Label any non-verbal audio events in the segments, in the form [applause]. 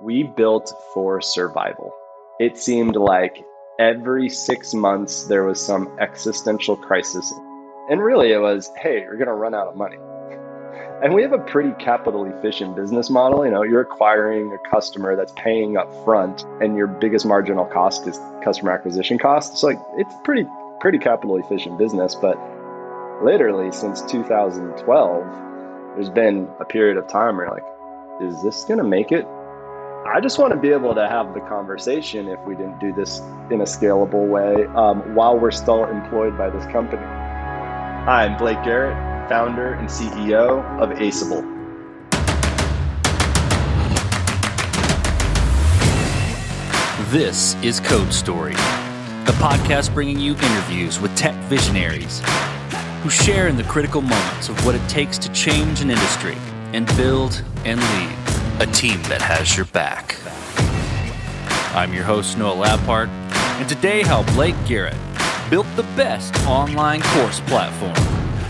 we built for survival. It seemed like every six months there was some existential crisis. And really, it was hey, you're going to run out of money. [laughs] And we have a pretty capital efficient business model. You know, you're acquiring a customer that's paying up front, and your biggest marginal cost is customer acquisition cost. So, like, it's pretty, pretty capital efficient business. But literally, since 2012, there's been a period of time where, like, is this going to make it? I just want to be able to have the conversation if we didn't do this in a scalable way um, while we're still employed by this company. Hi, I'm Blake Garrett, founder and CEO of Aceable. This is Code Story, a podcast bringing you interviews with tech visionaries who share in the critical moments of what it takes to change an industry and build and lead a team that has your back. I'm your host, Noah Labhart, and today how Blake Garrett built the best online course platform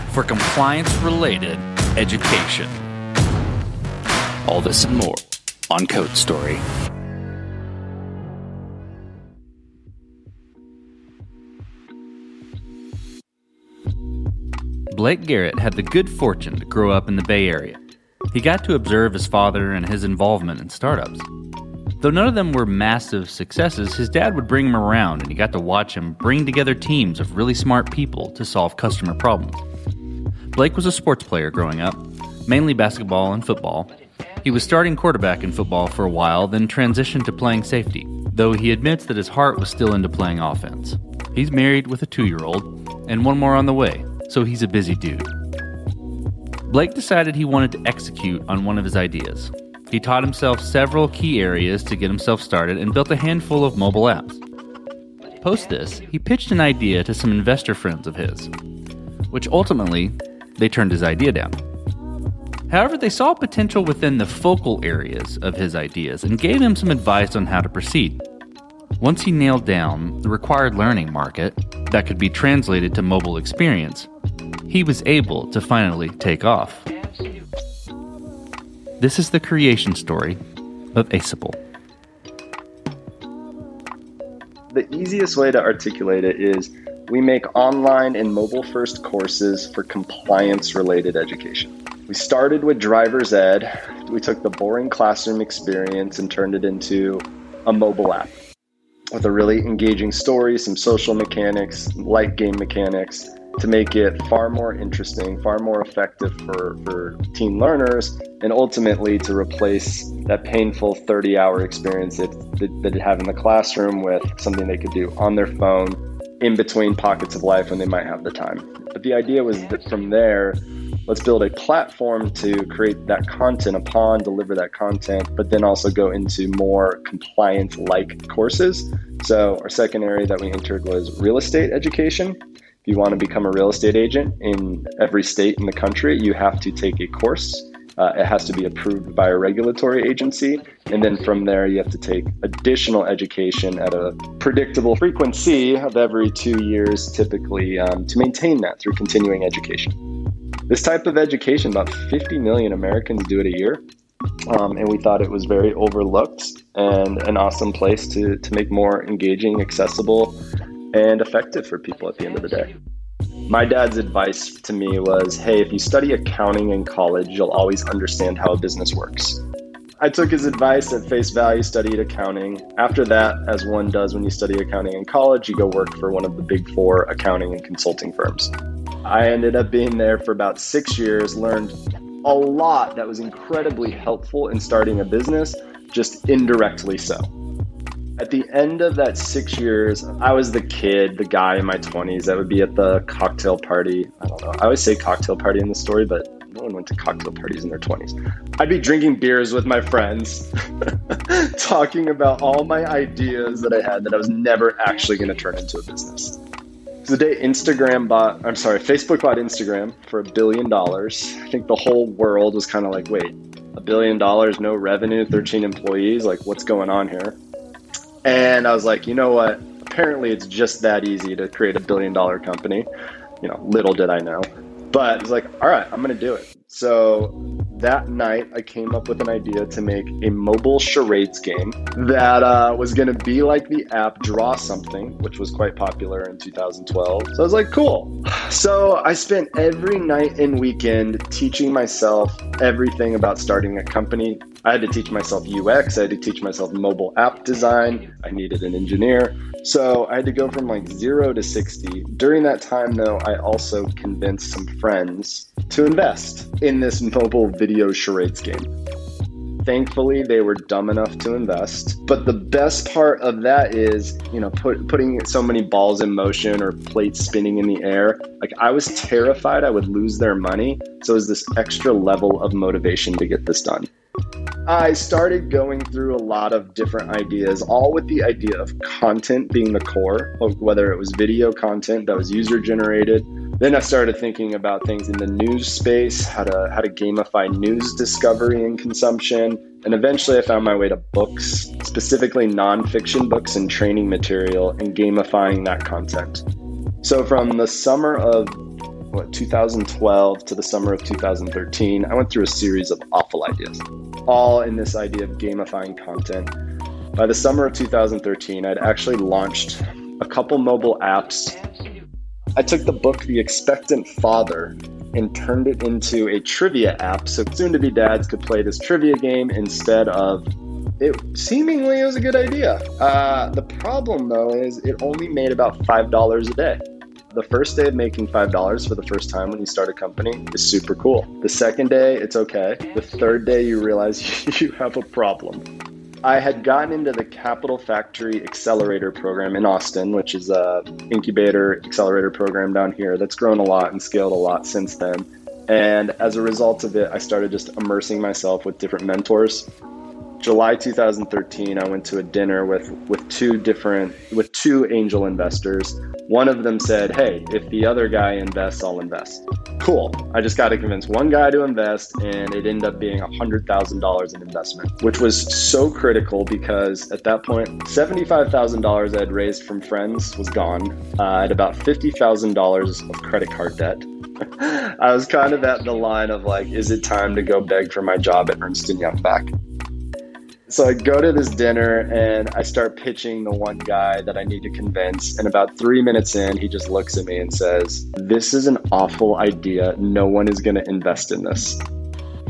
for compliance related education. All this and more on Code Story. Blake Garrett had the good fortune to grow up in the Bay Area. He got to observe his father and his involvement in startups. Though none of them were massive successes, his dad would bring him around and he got to watch him bring together teams of really smart people to solve customer problems. Blake was a sports player growing up, mainly basketball and football. He was starting quarterback in football for a while, then transitioned to playing safety, though he admits that his heart was still into playing offense. He's married with a two year old, and one more on the way, so he's a busy dude. Blake decided he wanted to execute on one of his ideas. He taught himself several key areas to get himself started and built a handful of mobile apps. Post this, he pitched an idea to some investor friends of his, which ultimately they turned his idea down. However, they saw potential within the focal areas of his ideas and gave him some advice on how to proceed. Once he nailed down the required learning market that could be translated to mobile experience, he was able to finally take off. This is the creation story of Aceable. The easiest way to articulate it is we make online and mobile first courses for compliance related education. We started with driver's ed. We took the boring classroom experience and turned it into a mobile app with a really engaging story, some social mechanics, light game mechanics, to make it far more interesting, far more effective for, for teen learners, and ultimately to replace that painful 30 hour experience that, that, that they have in the classroom with something they could do on their phone in between pockets of life when they might have the time. But the idea was that from there, let's build a platform to create that content upon, deliver that content, but then also go into more compliance like courses. So, our second area that we entered was real estate education. If you want to become a real estate agent in every state in the country, you have to take a course. Uh, it has to be approved by a regulatory agency. And then from there, you have to take additional education at a predictable frequency of every two years, typically, um, to maintain that through continuing education. This type of education, about 50 million Americans do it a year. Um, and we thought it was very overlooked and an awesome place to, to make more engaging, accessible and effective for people at the end of the day. My dad's advice to me was hey, if you study accounting in college, you'll always understand how a business works. I took his advice at face value, studied accounting. After that, as one does when you study accounting in college, you go work for one of the big four accounting and consulting firms. I ended up being there for about six years, learned a lot that was incredibly helpful in starting a business, just indirectly so. At the end of that six years, I was the kid, the guy in my 20s that would be at the cocktail party. I don't know. I always say cocktail party in the story, but no one went to cocktail parties in their 20s. I'd be drinking beers with my friends, [laughs] talking about all my ideas that I had that I was never actually going to turn into a business. The day Instagram bought, I'm sorry, Facebook bought Instagram for a billion dollars. I think the whole world was kind of like, wait, a billion dollars, no revenue, 13 employees, like what's going on here? And I was like, you know what? Apparently, it's just that easy to create a billion dollar company. You know, little did I know. But I was like, all right, I'm going to do it. So that night I came up with an idea to make a mobile charades game that uh, was going to be like the app Draw Something, which was quite popular in 2012. So I was like, cool. So I spent every night and weekend teaching myself everything about starting a company. I had to teach myself UX, I had to teach myself mobile app design, I needed an engineer. So I had to go from like zero to 60. During that time, though, I also convinced some friends to invest in this mobile video charades game. Thankfully, they were dumb enough to invest. But the best part of that is, you know, put, putting so many balls in motion or plates spinning in the air. Like, I was terrified I would lose their money. So it was this extra level of motivation to get this done. I started going through a lot of different ideas, all with the idea of content being the core, whether it was video content that was user generated. Then I started thinking about things in the news space, how to how to gamify news discovery and consumption, and eventually I found my way to books, specifically nonfiction books and training material, and gamifying that content. So from the summer of what 2012 to the summer of 2013, I went through a series of awful ideas all in this idea of gamifying content. By the summer of 2013, I'd actually launched a couple mobile apps. I took the book The Expectant Father and turned it into a trivia app so soon to be dads could play this trivia game instead of it seemingly was a good idea. Uh, the problem though is it only made about $5 a day the first day of making $5 for the first time when you start a company is super cool. The second day, it's okay. The third day, you realize [laughs] you have a problem. I had gotten into the Capital Factory Accelerator program in Austin, which is a incubator accelerator program down here that's grown a lot and scaled a lot since then. And as a result of it, I started just immersing myself with different mentors. July 2013, I went to a dinner with with two different with two angel investors one of them said, Hey, if the other guy invests, I'll invest. Cool. I just got to convince one guy to invest, and it ended up being $100,000 in investment, which was so critical because at that point, $75,000 I had raised from friends was gone. Uh, I had about $50,000 of credit card debt. [laughs] I was kind of at the line of like, is it time to go beg for my job at Ernst & Young back? So I go to this dinner and I start pitching the one guy that I need to convince. And about three minutes in, he just looks at me and says, This is an awful idea. No one is going to invest in this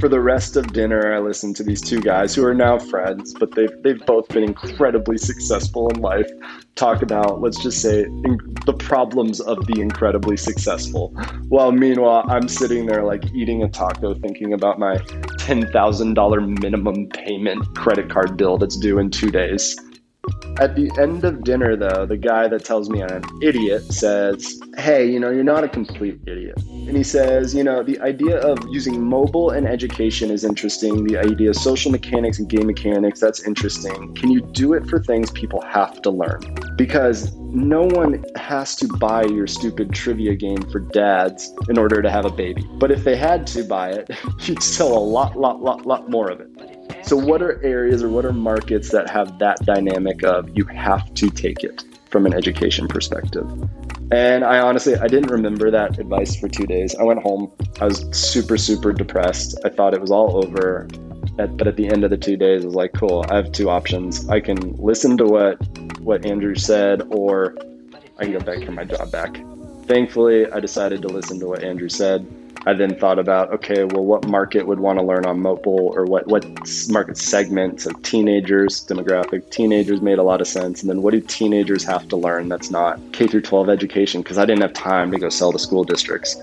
for the rest of dinner, I listened to these two guys who are now friends, but they've they've both been incredibly successful in life. Talk about, let's just say, in, the problems of the incredibly successful. While meanwhile, I'm sitting there like eating a taco, thinking about my ten thousand dollar minimum payment credit card bill that's due in two days. At the end of dinner, though, the guy that tells me I'm an idiot says, Hey, you know, you're not a complete idiot. And he says, You know, the idea of using mobile and education is interesting. The idea of social mechanics and game mechanics, that's interesting. Can you do it for things people have to learn? Because no one has to buy your stupid trivia game for dads in order to have a baby. But if they had to buy it, [laughs] you'd sell a lot, lot, lot, lot more of it. So, what are areas or what are markets that have that dynamic of you have to take it from an education perspective? And I honestly, I didn't remember that advice for two days. I went home. I was super, super depressed. I thought it was all over. but at the end of the two days, I was like, cool. I have two options. I can listen to what what Andrew said, or I can go beg for my job back. Thankfully, I decided to listen to what Andrew said. I then thought about, okay, well, what market would want to learn on mobile or what, what market segments of teenagers, demographic, teenagers made a lot of sense. And then what do teenagers have to learn that's not K through 12 education? Because I didn't have time to go sell to school districts.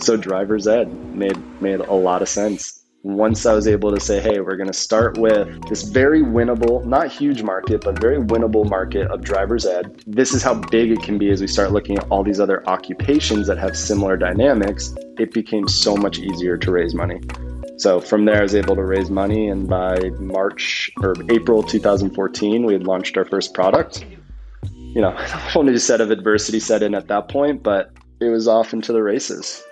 So driver's ed made, made a lot of sense once I was able to say, hey, we're going to start with this very winnable, not huge market, but very winnable market of driver's ed. This is how big it can be as we start looking at all these other occupations that have similar dynamics. It became so much easier to raise money. So from there, I was able to raise money, and by March or April 2014, we had launched our first product. You know, a whole new set of adversity set in at that point, but it was off into the races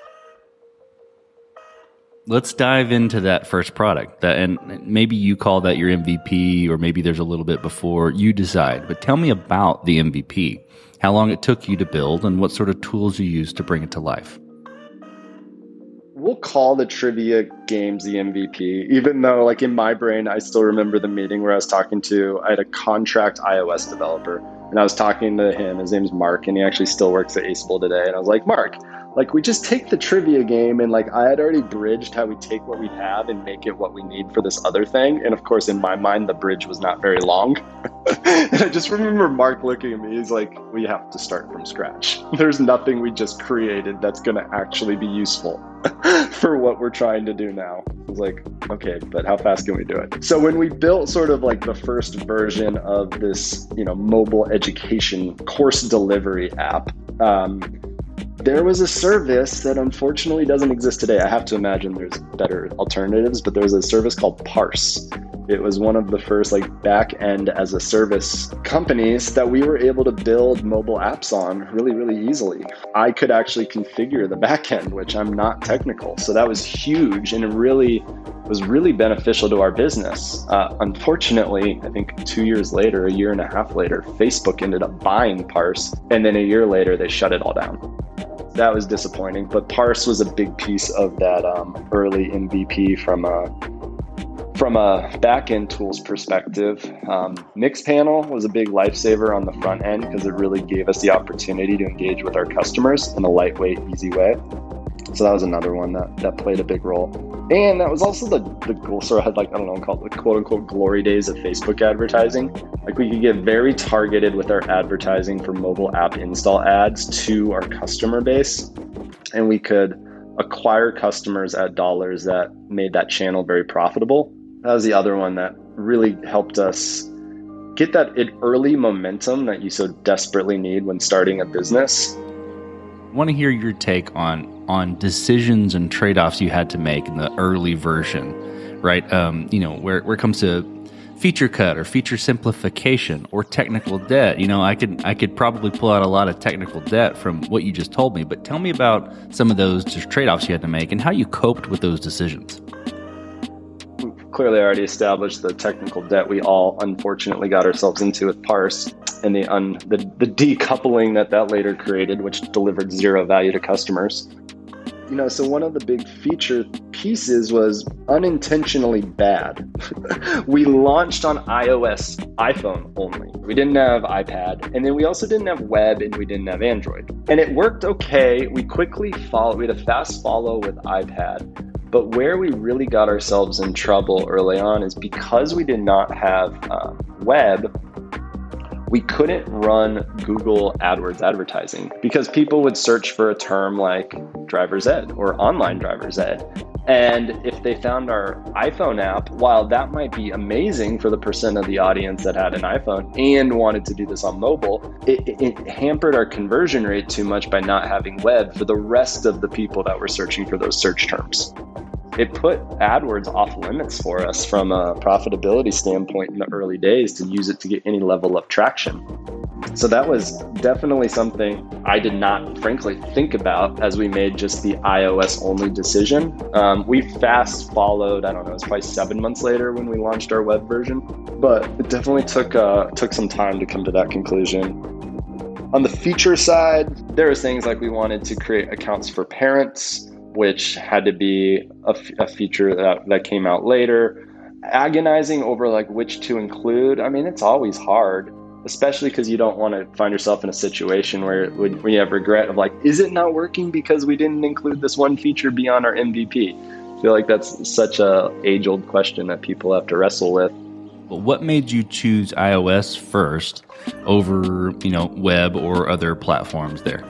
let's dive into that first product that and maybe you call that your mvp or maybe there's a little bit before you decide but tell me about the mvp how long it took you to build and what sort of tools you used to bring it to life we'll call the trivia games the MVP, even though, like in my brain, I still remember the meeting where I was talking to, I had a contract iOS developer, and I was talking to him. His name's Mark, and he actually still works at Aceable today. And I was like, Mark, like we just take the trivia game and like I had already bridged how we take what we have and make it what we need for this other thing. And of course, in my mind, the bridge was not very long. [laughs] and I just remember Mark looking at me. He's like, "We have to start from scratch. [laughs] There's nothing we just created that's going to actually be useful [laughs] for what we're trying to do now." I was like, "Okay, but how fast can we do it?" So when we built sort of like the first version of this, you know, mobile education course delivery app. Um, there was a service that unfortunately doesn't exist today. I have to imagine there's better alternatives, but there was a service called Parse. It was one of the first like back end as a service companies that we were able to build mobile apps on really, really easily. I could actually configure the back end, which I'm not technical. So that was huge and it really was really beneficial to our business. Uh, unfortunately, I think two years later, a year and a half later, Facebook ended up buying Parse. And then a year later, they shut it all down that was disappointing. But Parse was a big piece of that um, early MVP from a from a backend tools perspective. Um, Mixpanel was a big lifesaver on the front end because it really gave us the opportunity to engage with our customers in a lightweight, easy way. So that was another one that, that played a big role. And that was also the, the goal sort of had like, I don't know, called the quote unquote glory days of Facebook advertising. Like we could get very targeted with our advertising for mobile app install ads to our customer base. And we could acquire customers at dollars that made that channel very profitable. That was the other one that really helped us get that early momentum that you so desperately need when starting a business. I want to hear your take on on decisions and trade offs you had to make in the early version, right? Um, you know, where, where it comes to feature cut or feature simplification or technical debt. You know, I could I could probably pull out a lot of technical debt from what you just told me, but tell me about some of those trade-offs you had to make and how you coped with those decisions. Clearly already established the technical debt we all unfortunately got ourselves into with Parse and the un, the, the decoupling that that later created, which delivered zero value to customers you know, so one of the big feature pieces was unintentionally bad. [laughs] we launched on iOS, iPhone only. We didn't have iPad, and then we also didn't have web and we didn't have Android. And it worked okay. We quickly followed, we had a fast follow with iPad. But where we really got ourselves in trouble early on is because we did not have um, web, we couldn't run Google AdWords advertising because people would search for a term like driver's ed or online driver's ed. And if they found our iPhone app, while that might be amazing for the percent of the audience that had an iPhone and wanted to do this on mobile, it, it, hampered our conversion rate too much by not having web for the rest of the people that were searching for those search terms it put AdWords off limits for us from a profitability standpoint in the early days to use it to get any level of traction. So that was definitely something I did not, frankly, think about as we made just the iOS only decision. Um, we fast followed. I don't know. It's probably seven months later when we launched our web version, but it definitely took uh, took some time to come to that conclusion. On the feature side, there was things like we wanted to create accounts for parents which had to be a, a feature that, that came out later. Agonizing over like which to include. I mean, it's always hard, especially because you don't want to find yourself in a situation where when you have regret of like, is it not working because we didn't include this one feature beyond our MVP? I feel like that's such a age old question that people have to wrestle with. But what made you choose iOS first over, you know, web or other platforms there?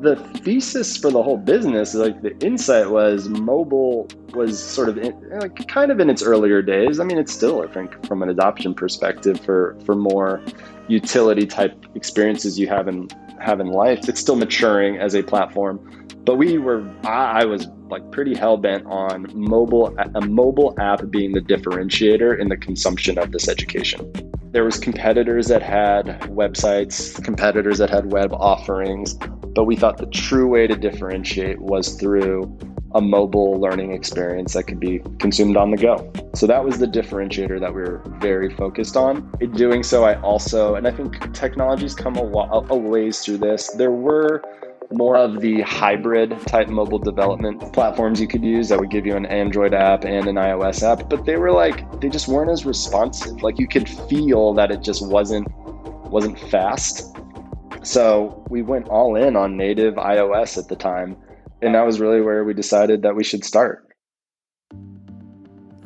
The thesis for the whole business, like the insight was mobile was sort of in, like kind of in its earlier days. I mean, it's still, I think, from an adoption perspective for for more utility type experiences you have in have in life. It's still maturing as a platform, but we were I, I was like pretty hell bent on mobile a mobile app being the differentiator in the consumption of this education there was competitors that had websites competitors that had web offerings but we thought the true way to differentiate was through a mobile learning experience that could be consumed on the go. So that was the differentiator that we were very focused on. In doing so, I also, and I think technology's come a, a ways through this, there were more of the hybrid type mobile development platforms you could use that would give you an Android app and an iOS app, but they were like they just weren't as responsive. Like you could feel that it just wasn't wasn't fast. So we went all in on native iOS at the time, and that was really where we decided that we should start.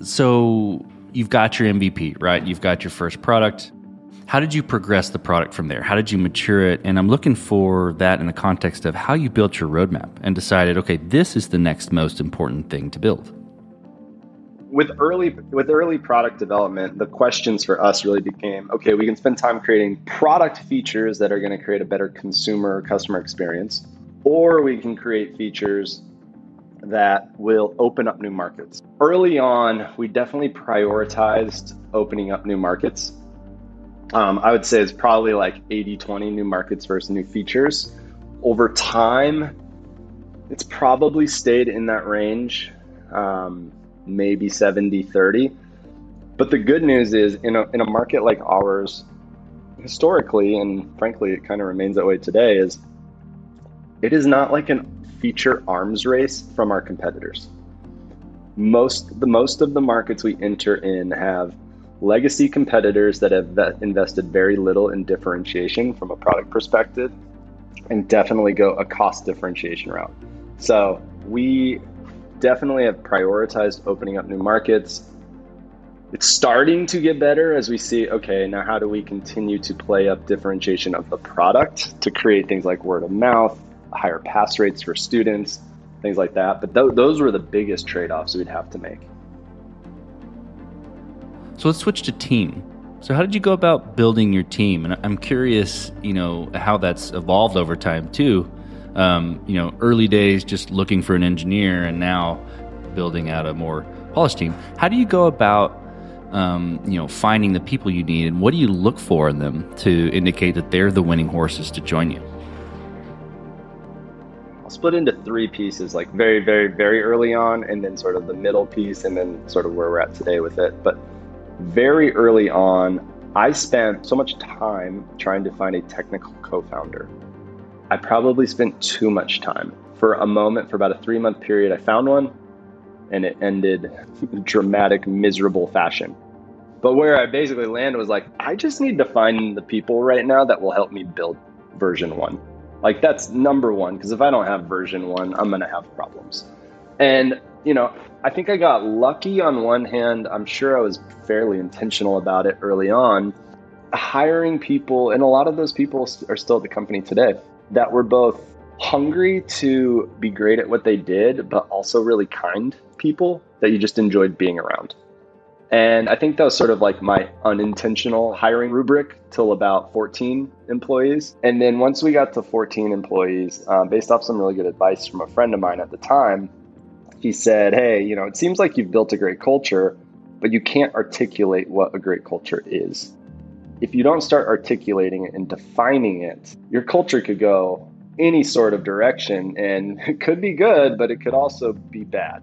So you've got your MVP, right? You've got your first product how did you progress the product from there? How did you mature it? And I'm looking for that in the context of how you built your roadmap and decided, okay, this is the next most important thing to build. With early with early product development, the questions for us really became, okay, we can spend time creating product features that are going to create a better consumer or customer experience, or we can create features that will open up new markets. Early on, we definitely prioritized opening up new markets um, I would say it's probably like 80 20 new markets versus new features. Over time, it's probably stayed in that range, um, maybe 70 30. But the good news is, in a, in a market like ours, historically, and frankly, it kind of remains that way today, is it is not like a feature arms race from our competitors. Most the most of the markets we enter in have legacy competitors that have invested very little in differentiation from a product perspective and definitely go a cost differentiation route. So we definitely have prioritized opening up new markets. It's starting to get better as we see, okay, now how do we continue to play up differentiation of the product to create things like word of mouth, higher pass rates for students, things like that. But th- those were the biggest trade offs we'd have to make. So let's switch to team. So how did you go about building your team? And I'm curious, you know, how that's evolved over time too. Um, you know, early days just looking for an engineer, and now building out a more polished team. How do you go about, um, you know, finding the people you need, and what do you look for in them to indicate that they're the winning horses to join you? I'll split into three pieces, like very, very, very early on, and then sort of the middle piece, and then sort of where we're at today with it. But very early on, I spent so much time trying to find a technical co founder. I probably spent too much time. For a moment, for about a three month period, I found one and it ended [laughs] dramatic, miserable fashion. But where I basically landed was like, I just need to find the people right now that will help me build version one. Like, that's number one, because if I don't have version one, I'm going to have problems. And, you know, I think I got lucky on one hand. I'm sure I was fairly intentional about it early on. Hiring people, and a lot of those people are still at the company today, that were both hungry to be great at what they did, but also really kind people that you just enjoyed being around. And I think that was sort of like my unintentional hiring rubric till about 14 employees. And then once we got to 14 employees, um, based off some really good advice from a friend of mine at the time, he said, Hey, you know, it seems like you've built a great culture, but you can't articulate what a great culture is. If you don't start articulating it and defining it, your culture could go any sort of direction and [laughs] it could be good, but it could also be bad.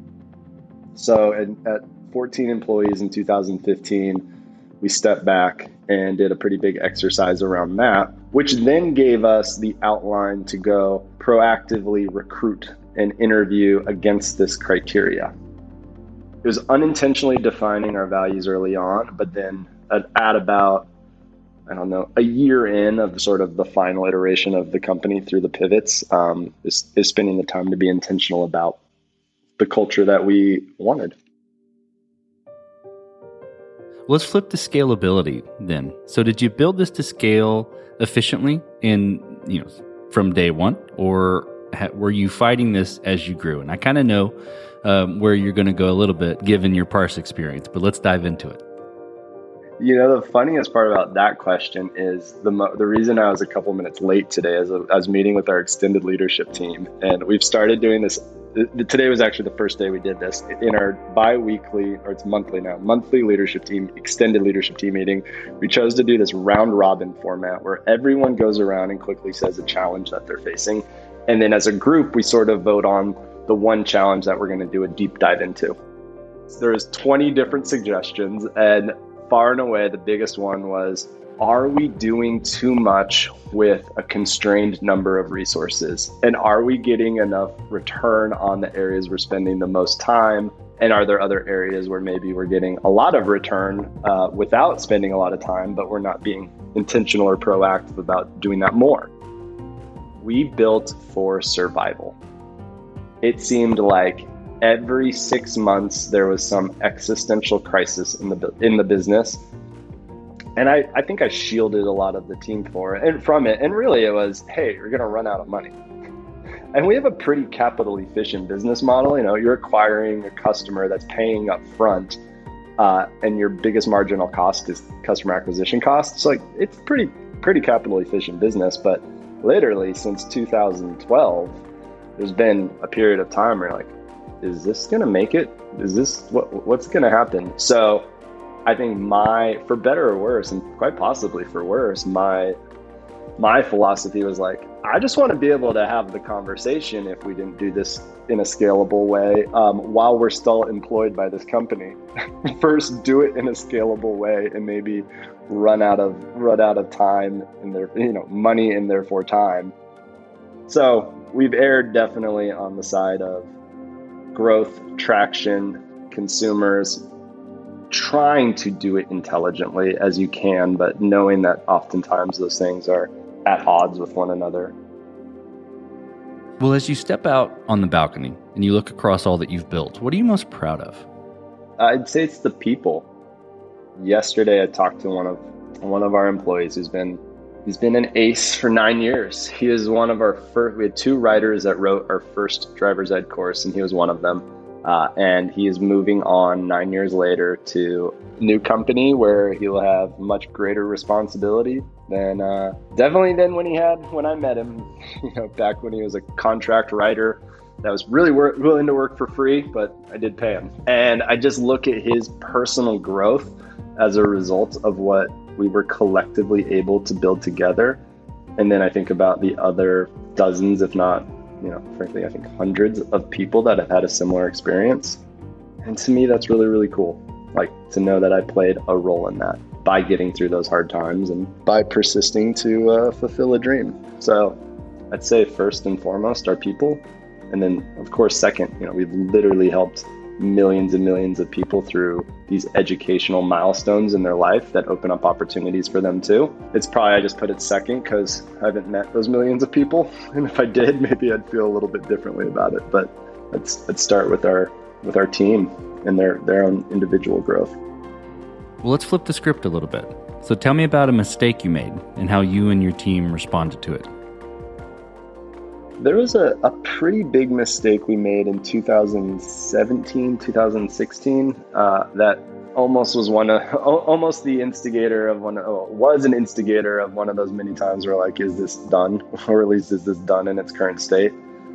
So at 14 employees in 2015, we stepped back and did a pretty big exercise around that, which then gave us the outline to go proactively recruit and interview against this criteria. It was unintentionally defining our values early on, but then at, at about I don't know, a year in of sort of the final iteration of the company through the pivots, um, is, is spending the time to be intentional about the culture that we wanted. Let's flip to scalability then. So, did you build this to scale efficiently in you know from day one, or were you fighting this as you grew? And I kind of know um, where you're going to go a little bit given your parse experience, but let's dive into it. You know, the funniest part about that question is the mo- the reason I was a couple minutes late today is I was meeting with our extended leadership team, and we've started doing this. Today was actually the first day we did this in our bi-weekly, or it's monthly now, monthly leadership team, extended leadership team meeting. We chose to do this round robin format where everyone goes around and quickly says a challenge that they're facing, and then as a group, we sort of vote on the one challenge that we're going to do a deep dive into. There's 20 different suggestions, and far and away the biggest one was are we doing too much with a constrained number of resources? And are we getting enough return on the areas we're spending the most time? And are there other areas where maybe we're getting a lot of return uh, without spending a lot of time, but we're not being intentional or proactive about doing that more? We built for survival. It seemed like every six months there was some existential crisis in the in the business and I, I think I shielded a lot of the team for it and from it. And really, it was, hey, you're going to run out of money. And we have a pretty capital efficient business model. You know, you're acquiring a customer that's paying up front, uh, and your biggest marginal cost is customer acquisition costs. So like it's pretty pretty capital efficient business. But literally since 2012, there's been a period of time where like, is this to make it? Is this what what's to happen? So I think my, for better or worse, and quite possibly for worse, my my philosophy was like, I just want to be able to have the conversation if we didn't do this in a scalable way um, while we're still employed by this company. [laughs] First, do it in a scalable way, and maybe run out of run out of time and their you know money and therefore time. So we've erred definitely on the side of growth, traction, consumers, trying to do it intelligently as you can, but knowing that oftentimes those things are at odds with one another. Well, as you step out on the balcony and you look across all that you've built, what are you most proud of? I'd say it's the people. Yesterday, I talked to one of one of our employees who's been he's been an ace for nine years. He is one of our first. We had two writers that wrote our first driver's ed course, and he was one of them. Uh, and he is moving on nine years later to a new company where he'll have much greater responsibility than uh, definitely than when he had when I met him. [laughs] You know, back when he was a contract writer that was really wor- willing to work for free, but I did pay him. And I just look at his personal growth as a result of what we were collectively able to build together. And then I think about the other dozens, if not you know, frankly, I think hundreds of people that have had a similar experience. And to me, that's really, really cool. Like to know that I played a role in that by getting through those hard times and by persisting to uh, fulfill a dream. So I'd say first and foremost, are people. And then, of course, second, you know, we've literally helped millions and millions of people through these educational milestones in their life that open up opportunities for them too. It's probably I just put it second because I haven't met those millions of people, [laughs] and if I did, [laughs] maybe I'd feel a little bit differently about it. But let's let's start with our with our team and their their own individual growth. Well, let's flip the script a little bit. So tell me about a mistake you made and how you and your team responded to it. There was a, a pretty big mistake we made in 2017, 2016 uh, that almost was one of [laughs] almost the instigator of one oh, was an instigator of one of those many times where like is this done [laughs] or at least is this done in its current state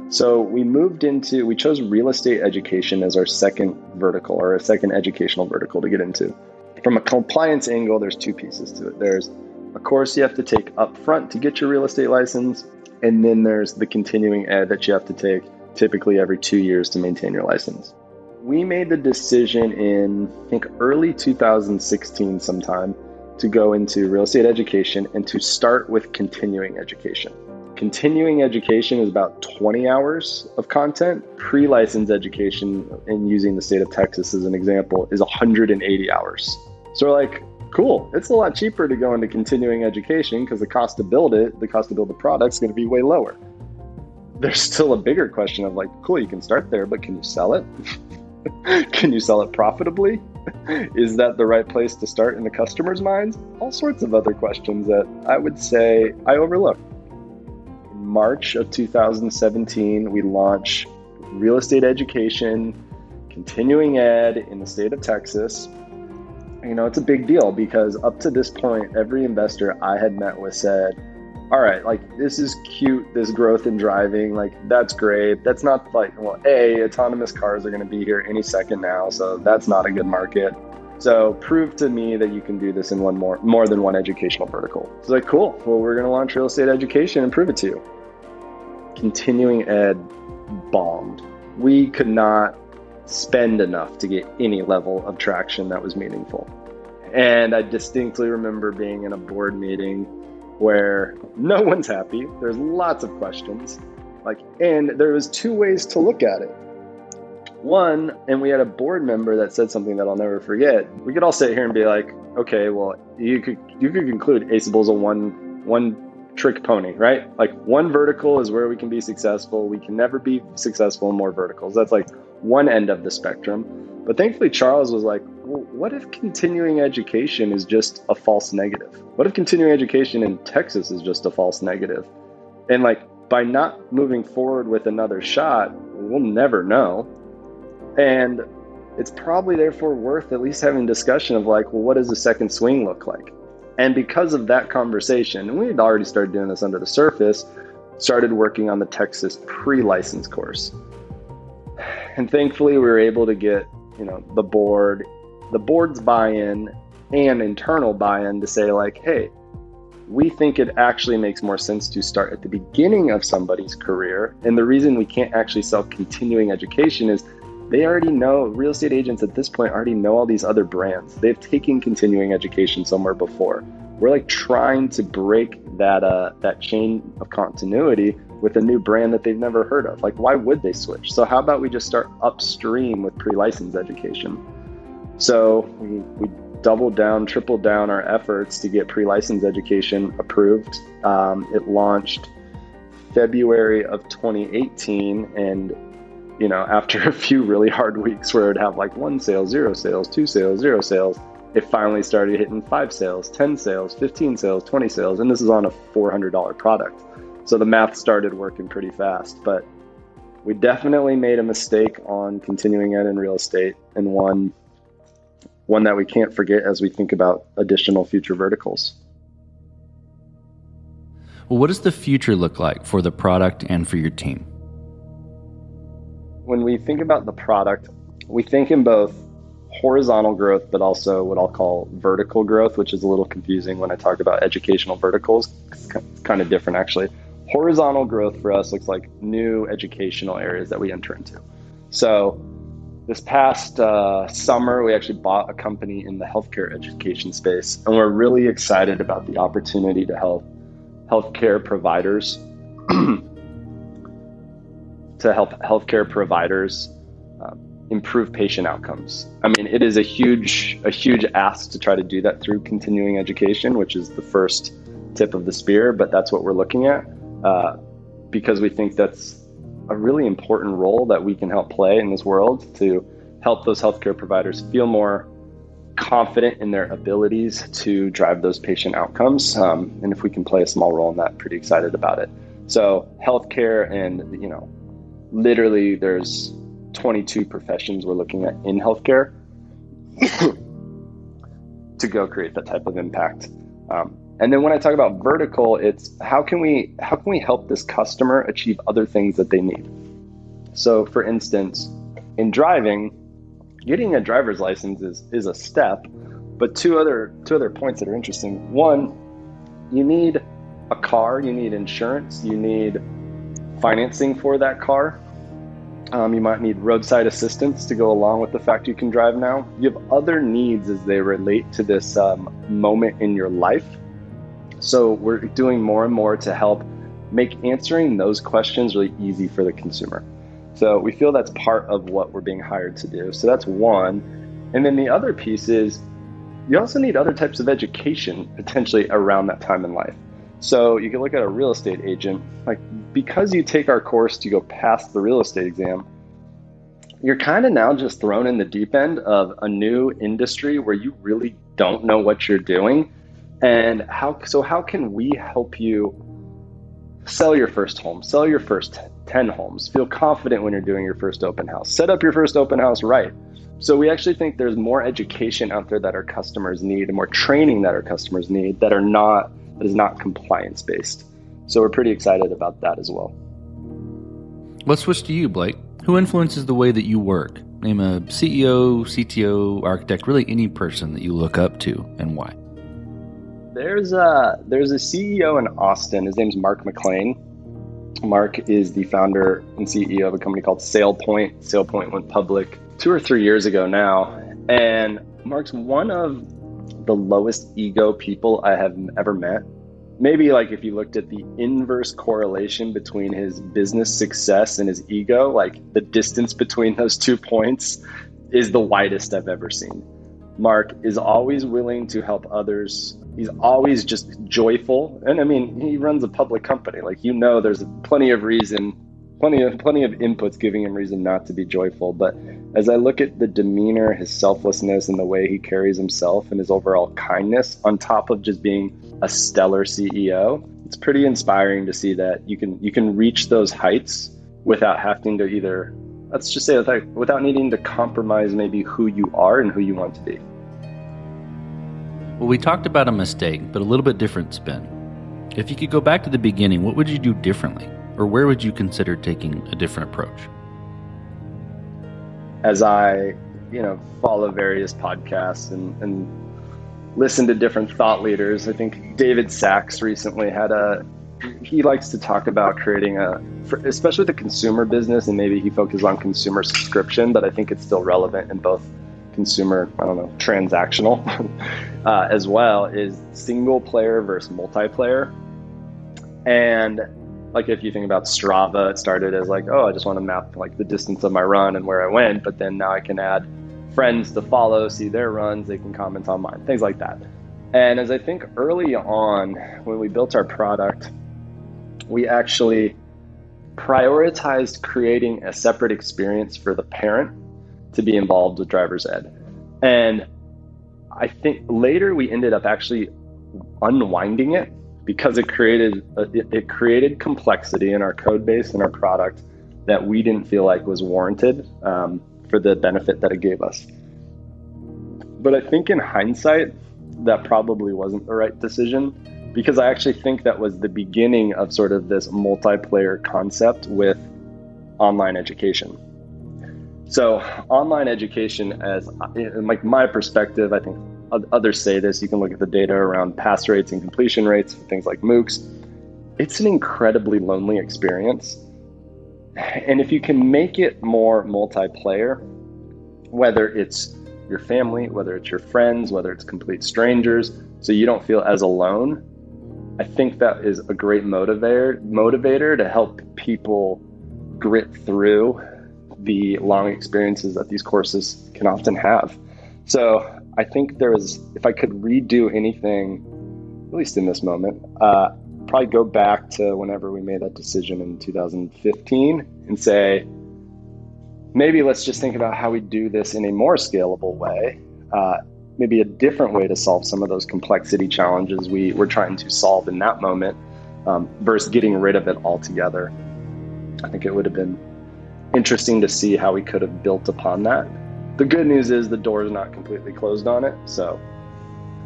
so we moved into we chose real estate education as our second vertical or a second educational vertical to get into from a compliance angle there's two pieces to it there's a course you have to take up front to get your real estate license and then there's the continuing ed that you have to take typically every two years to maintain your license. We made the decision in, I think, early 2016 sometime to go into real estate education and to start with continuing education. Continuing education is about 20 hours of content. Pre license education, and using the state of Texas as an example, is 180 hours. So, we're like, cool. It's a lot cheaper to go into continuing education because the cost to build it, the cost to build the product is going to be way lower. There's still a bigger question of like, cool, you can start there, but can you sell it? [laughs] can you sell it profitably? is that the right place to start in the customer's minds? All sorts of other questions that I would say I overlook. In March of 2017, we launched real estate education, continuing ed in the state of Texas you know, it's a big deal because up to this point, every investor I had met with said, all right, like this is cute, this growth in driving, like that's great. That's not like, well, A, autonomous cars are going to be here any second now, so that's not a good market. So prove to me that you can do this in one more, more than one educational vertical. It's like, cool. Well, we're going to launch real estate education and prove it to you. Continuing ed bombed. We could not spend enough to get any level of traction that was meaningful. And I distinctly remember being in a board meeting where no [laughs] one's happy. There's lots of questions. Like, and there was two ways to look at it. One, and we had a board member that said something that I'll never forget. We could all sit here and be like, okay, well, you could you could conclude Aceable's a one one trick pony, right? Like one vertical is where we can be successful. We can never be successful in more verticals. That's like one end of the spectrum. But thankfully, Charles was like, well, what if continuing education is just a false negative? What if continuing education in Texas is just a false negative? And like by not moving forward with another shot, we'll never know. And it's probably therefore worth at least having discussion of like, well, what does a second swing look like? And because of that conversation, and we had already started doing this under the surface, started working on the Texas pre-license course. And thankfully we were able to get, you know, the board, the board's buy-in and internal buy-in to say like, hey, we think it actually makes more sense to start at the beginning of somebody's career. And the reason we can't actually sell continuing education is they already know real estate agents at this point already know all these other brands. They've taken continuing education somewhere before. We're like trying to break that uh, that chain of continuity with a new brand that they've never heard of. Like, why would they switch? So how about we just start upstream with pre-licensed education? So we, we doubled down, tripled down our efforts to get pre-licensed education approved. Um, it launched February of 2018, and you know, after a few really hard weeks where it'd have like one sale, zero sales, two sales, zero sales, it finally started hitting five sales, 10 sales, 15 sales, 20 sales. And this is on a $400 product. So the math started working pretty fast. But we definitely made a mistake on continuing ed in real estate and one one that we can't forget as we think about additional future verticals. Well, what does the future look like for the product and for your team? When we think about the product, we think in both horizontal growth, but also what I'll call vertical growth, which is a little confusing when I talk about educational verticals. It's kind of different, actually. Horizontal growth for us looks like new educational areas that we enter into. So, this past uh, summer, we actually bought a company in the healthcare education space, and we're really excited about the opportunity to help healthcare providers [clears throat] to help healthcare providers um, improve patient outcomes. I mean, it is a huge a huge ask to try to do that through continuing education, which is the first tip of the spear, but that's what we're looking at uh, because we think that's a really important role that we can help play in this world to help those healthcare providers feel more confident in their abilities to drive those patient outcomes. Um, and if we can play a small role in that, pretty excited about it. So healthcare and you know literally there's 22 professions we're looking at in healthcare [coughs] to go create that type of impact. Um, and then when I talk about vertical, it's how can we how can we help this customer achieve other things that they need? So, for instance, in driving, getting a driver's license is is a step, but two other two other points that are interesting. One, you need a car, you need insurance, you need financing for that car. Um, you might need roadside assistance to go along with the fact you can drive now. You have other needs as they relate to this um, moment in your life. So we're doing more and more to help make answering those questions really easy for the consumer. So we feel that's part of what we're being hired to do. So that's one. And then the other piece is you also need other types of education potentially around that time in life. So you can look at a real estate agent, like because you take our course to go past the real estate exam, you're kind of now just thrown in the deep end of a new industry where you really don't know what you're doing. And how so how can we help you sell your first home, sell your first 10 homes, feel confident when you're doing your first open house, set up your first open house right. So we actually think there's more education out there that our customers need and more training that our customers need that are not that is not compliance based. So we're pretty excited about that as well. Let's switch to you, Blake. Who influences the way that you work? Name a CEO, CTO, architect, really any person that you look up to and why. There's a there's a CEO in Austin. His name's Mark McClain. Mark is the founder and CEO of a company called SailPoint. SailPoint went public two or three years ago now, and Mark's one of the lowest ego people I have ever met. Maybe like if you looked at the inverse correlation between his business success and his ego, like the distance between those two points is the widest I've ever seen. Mark is always willing to help others. He's always just joyful. And I mean, he runs a public company. Like you know there's plenty of reason, plenty of plenty of inputs giving him reason not to be joyful, but as I look at the demeanor, his selflessness, and the way he carries himself and his overall kindness, on top of just being a stellar CEO, it's pretty inspiring to see that you can you can reach those heights without having to either let's just say without, without needing to compromise maybe who you are and who you want to be. Well, we talked about a mistake, but a little bit different spin. If you could go back to the beginning, what would you do differently? Or where would you consider taking a different approach? as I, you know, follow various podcasts and, and listen to different thought leaders, I think David Sacks recently had a, he likes to talk about creating a, for, especially the consumer business, and maybe he focuses on consumer subscription, but I think it's still relevant in both consumer, I don't know, transactional [laughs] uh, as well, is single player versus multiplayer. And like if you think about Strava, it started as like, oh, I just want to map like the distance of my run and where I went, but then now I can add friends to follow, see their runs, they can comment on mine, things like that. And as I think early on when we built our product, we actually prioritized creating a separate experience for the parent to be involved with driver's ed. And I think later we ended up actually unwinding it because it created it, it created complexity in our code base and our product that we didn't feel like was warranted um, for the benefit that it gave us. But I think in hindsight, that probably wasn't the right decision because I actually think that was the beginning of sort of this multiplayer concept with online education. So, online education, as like my perspective, I think others say this, you can look at the data around pass rates and completion rates things like MOOCs. It's an incredibly lonely experience. And if you can make it more multiplayer, whether it's your family, whether it's your friends, whether it's complete strangers, so you don't feel as alone, I think that is a great motivator motivator to help people grit through the long experiences that these courses can often have. So I think there is, if I could redo anything, at least in this moment, uh, probably go back to whenever we made that decision in 2015 and say, maybe let's just think about how we do this in a more scalable way. Uh, maybe a different way to solve some of those complexity challenges we were trying to solve in that moment um, versus getting rid of it altogether. I think it would have been interesting to see how we could have built upon that the good news is the door is not completely closed on it, so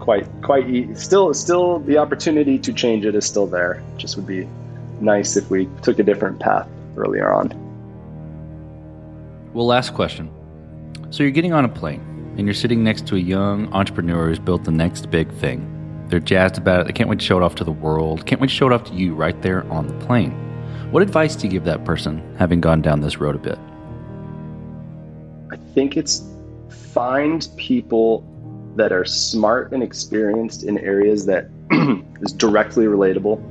quite quite e- still still the opportunity to change it is still there. Just would be nice if we took a different path earlier on. Well, last question. So you're getting on a plane and you're sitting next to a young entrepreneur who's built the next big thing. They're jazzed about it. They can't wait to show it off to the world. Can't wait to show it off to you right there on the plane. What advice do you give that person having gone down this road a bit? I think it's find people that are smart and experienced in areas that [clears throat] is directly relatable,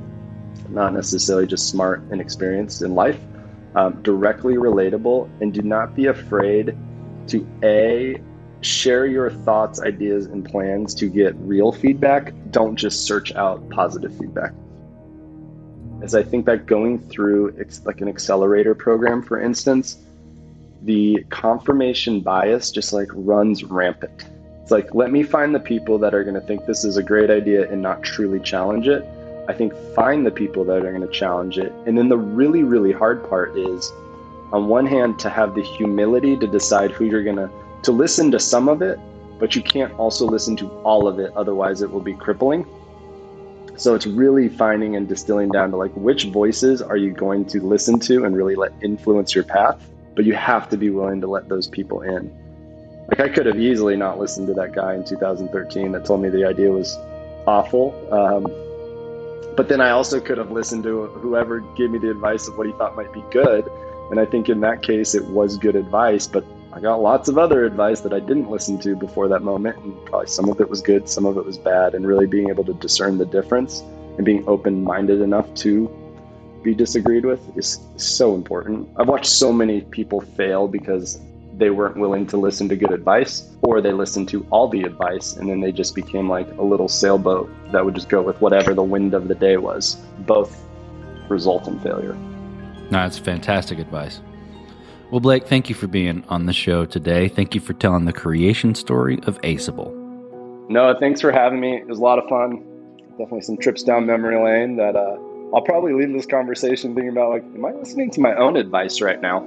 not necessarily just smart and experienced in life, um, directly relatable, and do not be afraid to A, share your thoughts, ideas, and plans to get real feedback. Don't just search out positive feedback. As I think that going through it's like an accelerator program, for instance, the confirmation bias just like runs rampant. It's like, let me find the people that are going to think this is a great idea and not truly challenge it. I think find the people that are going to challenge it. And then the really, really hard part is on one hand, to have the humility to decide who you're going to, to listen to some of it, but you can't also listen to all of it. Otherwise, it will be crippling. So it's really finding and distilling down to like which voices are you going to listen to and really let influence your path but you have to be willing to let those people in. Like I could have easily not listened to that guy in 2013 that told me the idea was awful. Um, but then I also could have listened to whoever gave me the advice of what he thought might be good. And I think in that case, it was good advice, but I got lots of other advice that I didn't listen to before that moment, and probably some of it was good, some of it was bad, and really being able to discern the difference and being open minded enough to be disagreed with is so important. I've watched so many people fail because they weren't willing to listen to good advice, or they listened to all the advice and then they just became like a little sailboat that would just go with whatever the wind of the day was. Both result in failure. No, that's fantastic advice. Well, Blake, thank you for being on the show today. Thank you for telling the creation story of Aceable. No, thanks for having me. It was a lot of fun. Definitely some trips down memory lane that uh, I'll probably leave this conversation thinking about like, am I listening to my own advice right now?